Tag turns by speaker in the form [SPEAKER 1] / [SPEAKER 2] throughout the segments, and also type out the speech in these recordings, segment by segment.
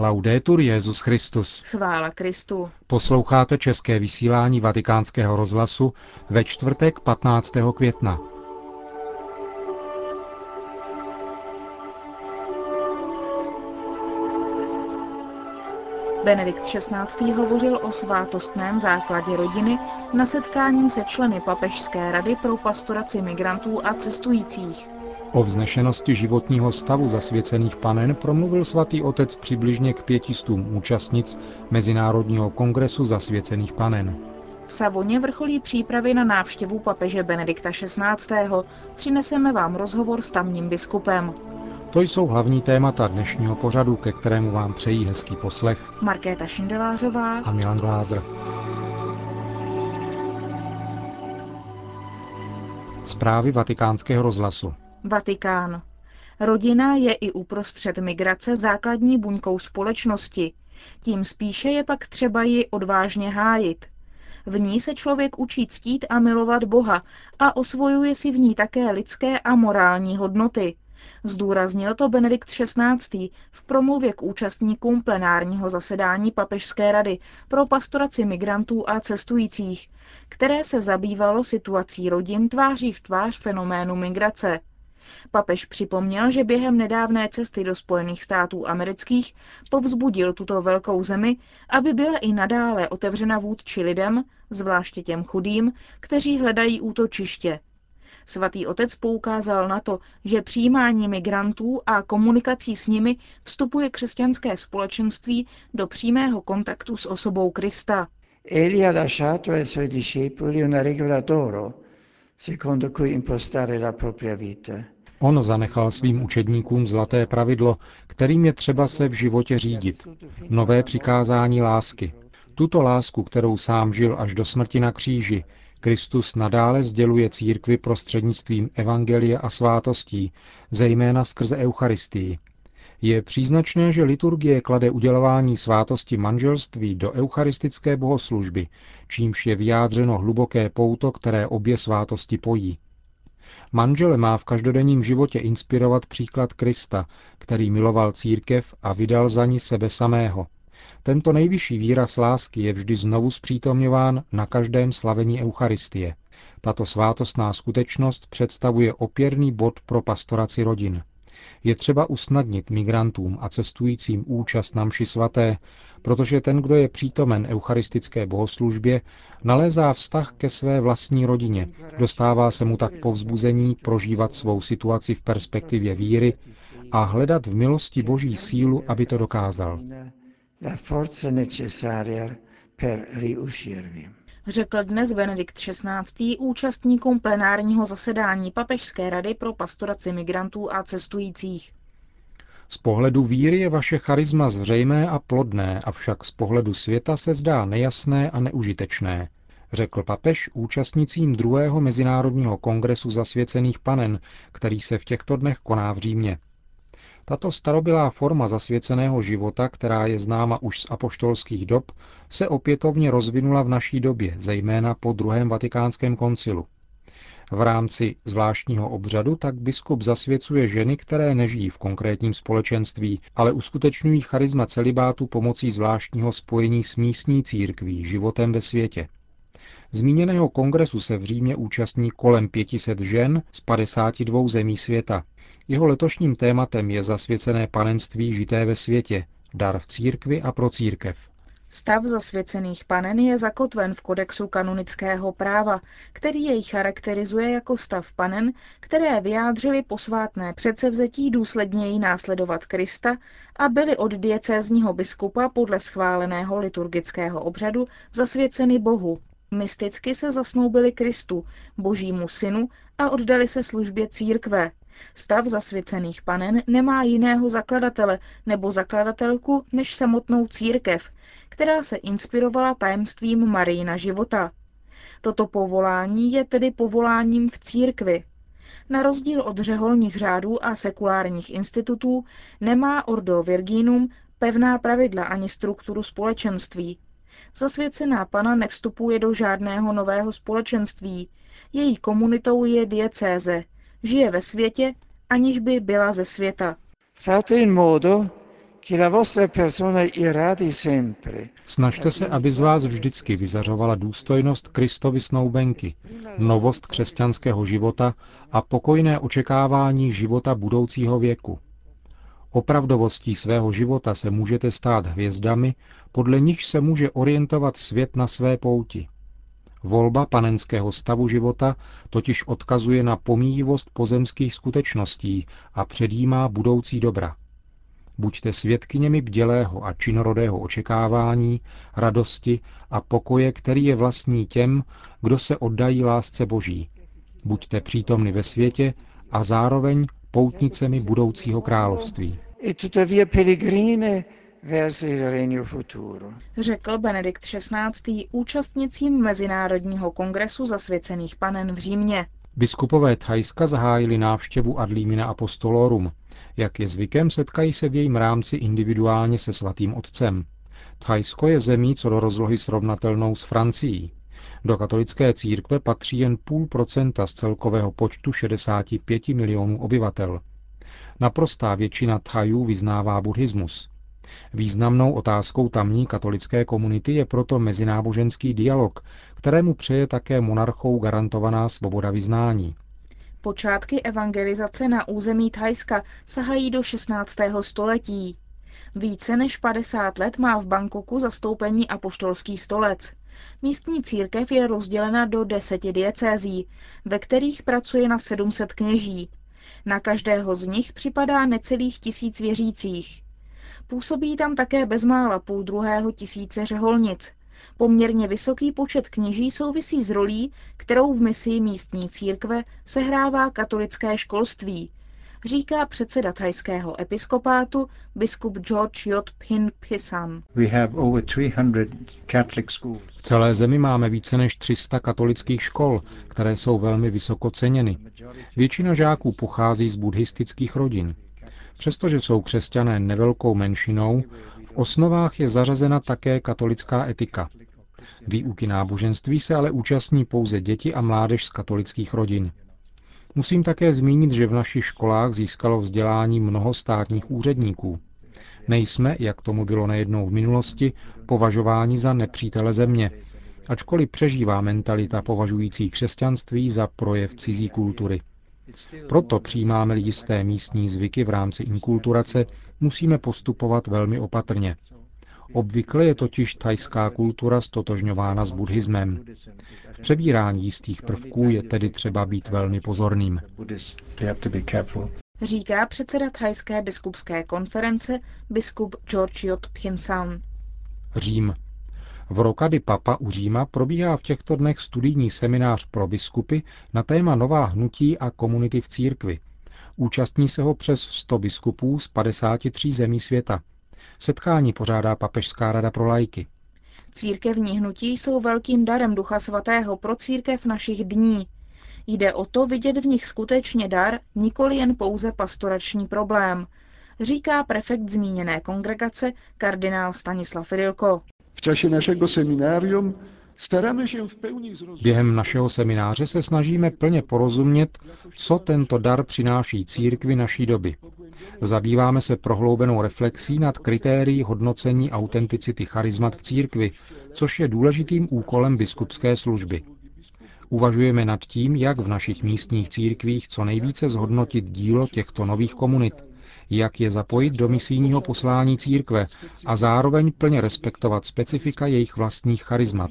[SPEAKER 1] Laudetur Jezus Christus.
[SPEAKER 2] Chvála Kristu.
[SPEAKER 1] Posloucháte české vysílání Vatikánského rozhlasu ve čtvrtek 15. května.
[SPEAKER 2] Benedikt XVI. hovořil o svátostném základě rodiny na setkání se členy Papežské rady pro pastoraci migrantů a cestujících.
[SPEAKER 1] O vznešenosti životního stavu zasvěcených panen promluvil svatý otec přibližně k pětistům účastnic Mezinárodního kongresu zasvěcených panen.
[SPEAKER 2] V Savoně vrcholí přípravy na návštěvu papeže Benedikta XVI. Přineseme vám rozhovor s tamním biskupem.
[SPEAKER 1] To jsou hlavní témata dnešního pořadu, ke kterému vám přejí hezký poslech
[SPEAKER 2] Markéta Šindelářová
[SPEAKER 1] a Milan Glázer. Zprávy vatikánského rozhlasu.
[SPEAKER 2] Vatikán. Rodina je i uprostřed migrace základní buňkou společnosti. Tím spíše je pak třeba ji odvážně hájit. V ní se člověk učí ctít a milovat Boha a osvojuje si v ní také lidské a morální hodnoty. Zdůraznil to Benedikt XVI. v promluvě k účastníkům plenárního zasedání Papežské rady pro pastoraci migrantů a cestujících, které se zabývalo situací rodin tváří v tvář fenoménu migrace. Papež připomněl, že během nedávné cesty do Spojených států amerických povzbudil tuto velkou zemi, aby byla i nadále otevřena vůdči lidem, zvláště těm chudým, kteří hledají útočiště. Svatý otec poukázal na to, že přijímání migrantů a komunikací s nimi vstupuje křesťanské společenství do přímého kontaktu s osobou Krista.
[SPEAKER 3] Egli ha lasciato ai suoi discepoli una regola d'oro,
[SPEAKER 1] On zanechal svým učedníkům zlaté pravidlo, kterým je třeba se v životě řídit. Nové přikázání lásky. Tuto lásku, kterou sám žil až do smrti na kříži, Kristus nadále sděluje církvi prostřednictvím evangelia a svátostí, zejména skrze Eucharistii. Je příznačné, že liturgie klade udělování svátosti manželství do eucharistické bohoslužby, čímž je vyjádřeno hluboké pouto, které obě svátosti pojí. Manžele má v každodenním životě inspirovat příklad Krista, který miloval církev a vydal za ní sebe samého. Tento nejvyšší výraz lásky je vždy znovu zpřítomňován na každém slavení Eucharistie. Tato svátostná skutečnost představuje opěrný bod pro pastoraci rodin. Je třeba usnadnit migrantům a cestujícím účast na mši svaté, protože ten, kdo je přítomen eucharistické bohoslužbě, nalézá vztah ke své vlastní rodině, dostává se mu tak povzbuzení prožívat svou situaci v perspektivě víry a hledat v milosti Boží sílu, aby to dokázal.
[SPEAKER 2] Řekl dnes Benedikt XVI. účastníkům plenárního zasedání Papežské rady pro pastoraci migrantů a cestujících.
[SPEAKER 1] Z pohledu víry je vaše charisma zřejmé a plodné, avšak z pohledu světa se zdá nejasné a neužitečné, řekl papež účastnicím druhého mezinárodního kongresu zasvěcených panen, který se v těchto dnech koná v Římě. Tato starobylá forma zasvěceného života, která je známa už z apoštolských dob, se opětovně rozvinula v naší době, zejména po druhém vatikánském koncilu. V rámci zvláštního obřadu tak biskup zasvěcuje ženy, které nežijí v konkrétním společenství, ale uskutečňují charisma celibátu pomocí zvláštního spojení s místní církví, životem ve světě. Zmíněného kongresu se v Římě účastní kolem 500 žen z 52 zemí světa. Jeho letošním tématem je zasvěcené panenství žité ve světě, dar v církvi a pro církev.
[SPEAKER 2] Stav zasvěcených panen je zakotven v kodexu kanonického práva, který jej charakterizuje jako stav panen, které vyjádřili posvátné předsevzetí důsledněji následovat Krista a byly od diecézního biskupa podle schváleného liturgického obřadu zasvěceny Bohu. Mysticky se zasnoubili Kristu, božímu synu a oddali se službě církve. Stav zasvěcených panen nemá jiného zakladatele nebo zakladatelku než samotnou církev, která se inspirovala tajemstvím Marijina života. Toto povolání je tedy povoláním v církvi. Na rozdíl od řeholních řádů a sekulárních institutů nemá Ordo Virginum pevná pravidla ani strukturu společenství. Zasvěcená pana nevstupuje do žádného nového společenství. Její komunitou je diecéze. Žije ve světě, aniž by byla ze světa.
[SPEAKER 3] Fate in modo
[SPEAKER 1] Snažte se, aby z vás vždycky vyzařovala důstojnost Kristovy snoubenky, novost křesťanského života a pokojné očekávání života budoucího věku. Opravdovostí svého života se můžete stát hvězdami, podle nich se může orientovat svět na své pouti. Volba panenského stavu života totiž odkazuje na pomíjivost pozemských skutečností a předjímá budoucí dobra. Buďte svědkyněmi bdělého a činorodého očekávání, radosti a pokoje, který je vlastní těm, kdo se oddají lásce Boží. Buďte přítomny ve světě a zároveň poutnicemi budoucího království.
[SPEAKER 2] Řekl Benedikt XVI. účastnicím Mezinárodního kongresu zasvěcených panen v Římě.
[SPEAKER 1] Biskupové Thajska zahájili návštěvu Adlímina Apostolorum. Jak je zvykem, setkají se v jejím rámci individuálně se svatým otcem. Thajsko je zemí co do rozlohy srovnatelnou s Francií. Do katolické církve patří jen půl procenta z celkového počtu 65 milionů obyvatel. Naprostá většina Thajů vyznává buddhismus. Významnou otázkou tamní katolické komunity je proto mezináboženský dialog, kterému přeje také monarchou garantovaná svoboda vyznání.
[SPEAKER 2] Počátky evangelizace na území Thajska sahají do 16. století. Více než 50 let má v Bangkoku zastoupení apoštolský stolec. Místní církev je rozdělena do deseti diecézí, ve kterých pracuje na 700 kněží. Na každého z nich připadá necelých tisíc věřících. Působí tam také bezmála půl druhého tisíce řeholnic. Poměrně vysoký počet kněží souvisí s rolí, kterou v misii místní církve sehrává katolické školství, říká předseda thajského episkopátu biskup George J. Phin Pisan.
[SPEAKER 1] V celé zemi máme více než 300 katolických škol, které jsou velmi vysoko ceněny. Většina žáků pochází z buddhistických rodin. Přestože jsou křesťané nevelkou menšinou, v osnovách je zařazena také katolická etika. Výuky náboženství se ale účastní pouze děti a mládež z katolických rodin. Musím také zmínit, že v našich školách získalo vzdělání mnoho státních úředníků. Nejsme, jak tomu bylo nejednou v minulosti, považováni za nepřítele země, ačkoliv přežívá mentalita považující křesťanství za projev cizí kultury. Proto přijímáme jisté místní zvyky v rámci inkulturace, musíme postupovat velmi opatrně. Obvykle je totiž thajská kultura stotožňována s buddhismem. V přebírání jistých prvků je tedy třeba být velmi pozorným.
[SPEAKER 2] Říká předseda thajské biskupské konference biskup George J. Phinsan.
[SPEAKER 1] Řím. V Rokady Papa u Říma probíhá v těchto dnech studijní seminář pro biskupy na téma nová hnutí a komunity v církvi. Účastní se ho přes 100 biskupů z 53 zemí světa. Setkání pořádá Papežská rada pro lajky.
[SPEAKER 2] Církevní hnutí jsou velkým darem Ducha Svatého pro církev našich dní. Jde o to vidět v nich skutečně dar, nikoli jen pouze pastorační problém, říká prefekt zmíněné kongregace kardinál Stanislav Rilko.
[SPEAKER 4] V čase našeho seminárium
[SPEAKER 1] Během našeho semináře se snažíme plně porozumět, co tento dar přináší církvi naší doby. Zabýváme se prohloubenou reflexí nad kritérií hodnocení autenticity charizmat v církvi, což je důležitým úkolem biskupské služby. Uvažujeme nad tím, jak v našich místních církvích co nejvíce zhodnotit dílo těchto nových komunit, jak je zapojit do misijního poslání církve a zároveň plně respektovat specifika jejich vlastních charizmat.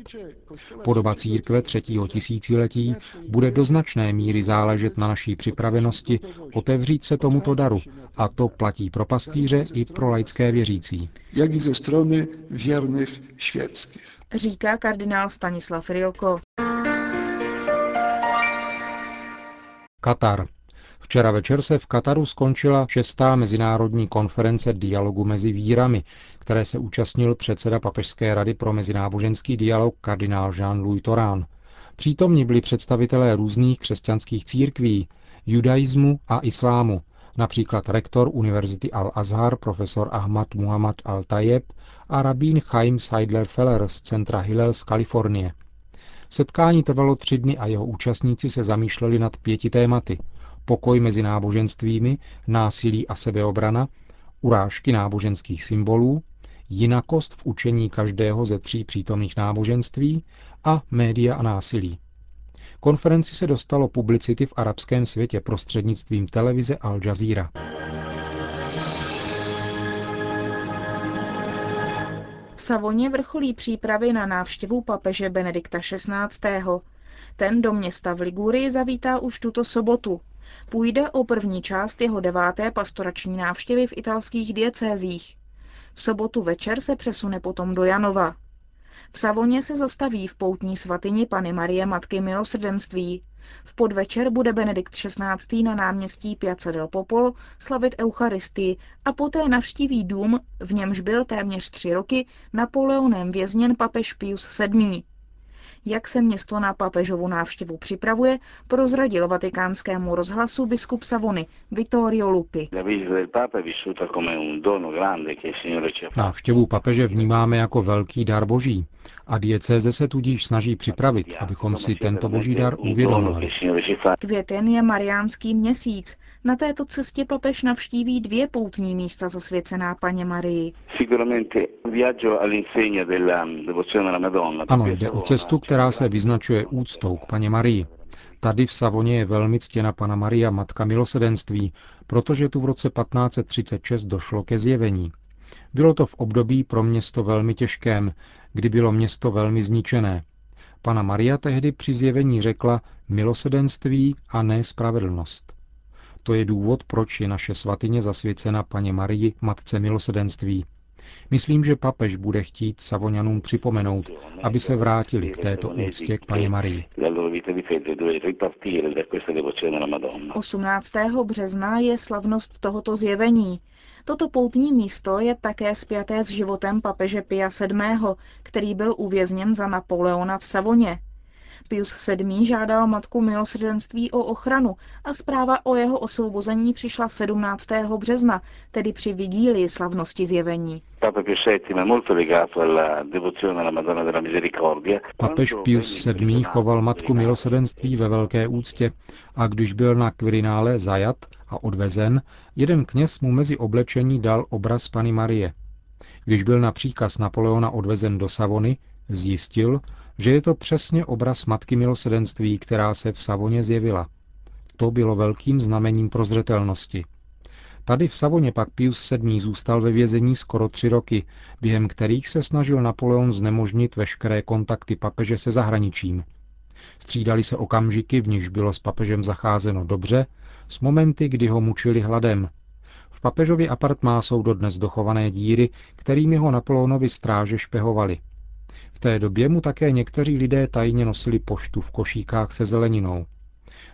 [SPEAKER 1] Podoba církve třetího tisíciletí bude do značné míry záležet na naší připravenosti otevřít se tomuto daru a to platí pro pastýře i pro laické věřící.
[SPEAKER 4] jak i ze strony wiernych świeckich.
[SPEAKER 2] Říká kardinál Stanislav Rilko.
[SPEAKER 1] Katar. Včera večer se v Kataru skončila šestá mezinárodní konference dialogu mezi vírami, které se účastnil předseda Papežské rady pro mezináboženský dialog kardinál Jean-Louis Torán. Přítomní byli představitelé různých křesťanských církví, judaismu a islámu, například rektor Univerzity Al-Azhar profesor Ahmad Muhammad Al-Tayeb a rabín Chaim Seidler Feller z centra Hillel z Kalifornie. Setkání trvalo tři dny a jeho účastníci se zamýšleli nad pěti tématy. Pokoj mezi náboženstvími, násilí a sebeobrana, urážky náboženských symbolů, jinakost v učení každého ze tří přítomných náboženství a média a násilí. Konferenci se dostalo publicity v arabském světě prostřednictvím televize Al Jazeera.
[SPEAKER 2] V Savoně vrcholí přípravy na návštěvu papeže Benedikta XVI. Ten do města v Ligurii zavítá už tuto sobotu. Půjde o první část jeho deváté pastorační návštěvy v italských diecézích. V sobotu večer se přesune potom do Janova. V Savoně se zastaví v poutní svatyni Pany Marie Matky milosrdenství. V podvečer bude Benedikt XVI. na náměstí Piazza del Popolo slavit Eucharistii a poté navštíví dům, v němž byl téměř tři roky Napoleonem vězněn papež Pius VII. Jak se město na papežovu návštěvu připravuje, prozradil vatikánskému rozhlasu biskup Savony Vittorio Lupi.
[SPEAKER 1] Návštěvu papeže vnímáme jako velký dar boží a diecéze se tudíž snaží připravit, abychom si tento boží dar uvědomili.
[SPEAKER 2] Květen je mariánský měsíc. Na této cestě papež navštíví dvě poutní místa zasvěcená paně Marii.
[SPEAKER 1] Ano, jde o cestu, která se vyznačuje úctou k paně Marii. Tady v Savoně je velmi ctěna pana Maria, matka milosedenství, protože tu v roce 1536 došlo ke zjevení. Bylo to v období pro město velmi těžkém, kdy bylo město velmi zničené. Pana Maria tehdy při zjevení řekla milosedenství a ne spravedlnost. To je důvod, proč je naše svatyně zasvěcena paně Marii, matce milosedenství. Myslím, že papež bude chtít Savonianům připomenout, aby se vrátili k této úctě k paně Marii.
[SPEAKER 2] 18. března je slavnost tohoto zjevení. Toto poutní místo je také spjaté s životem papeže Pia VII., který byl uvězněn za Napoleona v Savoně. Pius VII. žádal matku milosrdenství o ochranu a zpráva o jeho osvobození přišla 17. března, tedy při vigílii slavnosti zjevení.
[SPEAKER 1] Papež Pius VII. choval matku milosrdenství ve velké úctě a když byl na Kvirinále zajat a odvezen, jeden kněz mu mezi oblečení dal obraz Pany Marie. Když byl na příkaz Napoleona odvezen do Savony, zjistil, že je to přesně obraz Matky milosedenství, která se v Savoně zjevila. To bylo velkým znamením prozřetelnosti. Tady v Savoně pak Pius VII. zůstal ve vězení skoro tři roky, během kterých se snažil Napoleon znemožnit veškeré kontakty papeže se zahraničím. Střídali se okamžiky, v nichž bylo s papežem zacházeno dobře, s momenty, kdy ho mučili hladem. V papežově apartmá jsou dodnes dochované díry, kterými ho Napoleonovi stráže špehovali. V té době mu také někteří lidé tajně nosili poštu v košíkách se zeleninou.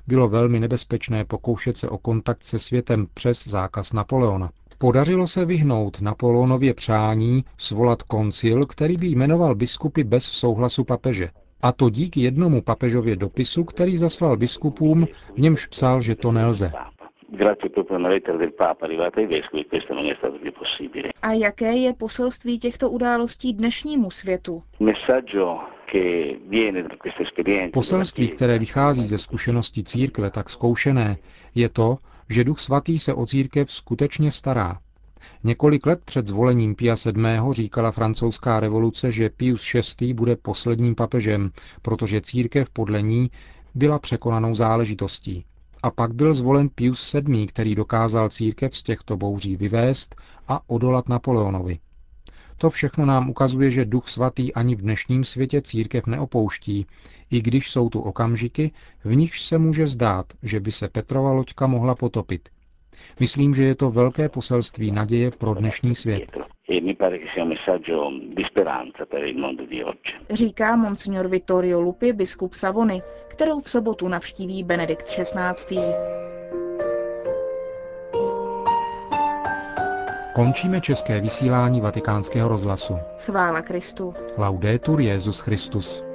[SPEAKER 1] Bylo velmi nebezpečné pokoušet se o kontakt se světem přes zákaz Napoleona. Podařilo se vyhnout Napoleonově přání svolat koncil, který by jmenoval biskupy bez souhlasu papeže. A to díky jednomu papežově dopisu, který zaslal biskupům, v němž psal, že to nelze
[SPEAKER 5] grazie proprio a una lettera del Papa arrivata ai vescovi questo non è stato più possibile.
[SPEAKER 2] A jaké je poselství těchto událostí dnešnímu světu?
[SPEAKER 1] Poselství, které vychází ze zkušenosti církve tak zkoušené, je to, že Duch Svatý se o církev skutečně stará. Několik let před zvolením Pia VII. říkala francouzská revoluce, že Pius VI. bude posledním papežem, protože církev podle ní byla překonanou záležitostí. A pak byl zvolen Pius VII., který dokázal církev z těchto bouří vyvést a odolat Napoleonovi. To všechno nám ukazuje, že Duch Svatý ani v dnešním světě církev neopouští, i když jsou tu okamžiky, v nichž se může zdát, že by se Petrova loďka mohla potopit. Myslím, že je to velké poselství naděje pro dnešní svět.
[SPEAKER 2] Říká monsignor Vittorio Lupi, biskup Savony, kterou v sobotu navštíví Benedikt XVI.
[SPEAKER 1] Končíme české vysílání vatikánského rozhlasu.
[SPEAKER 2] Chvála Kristu.
[SPEAKER 1] Laudetur Jezus Christus.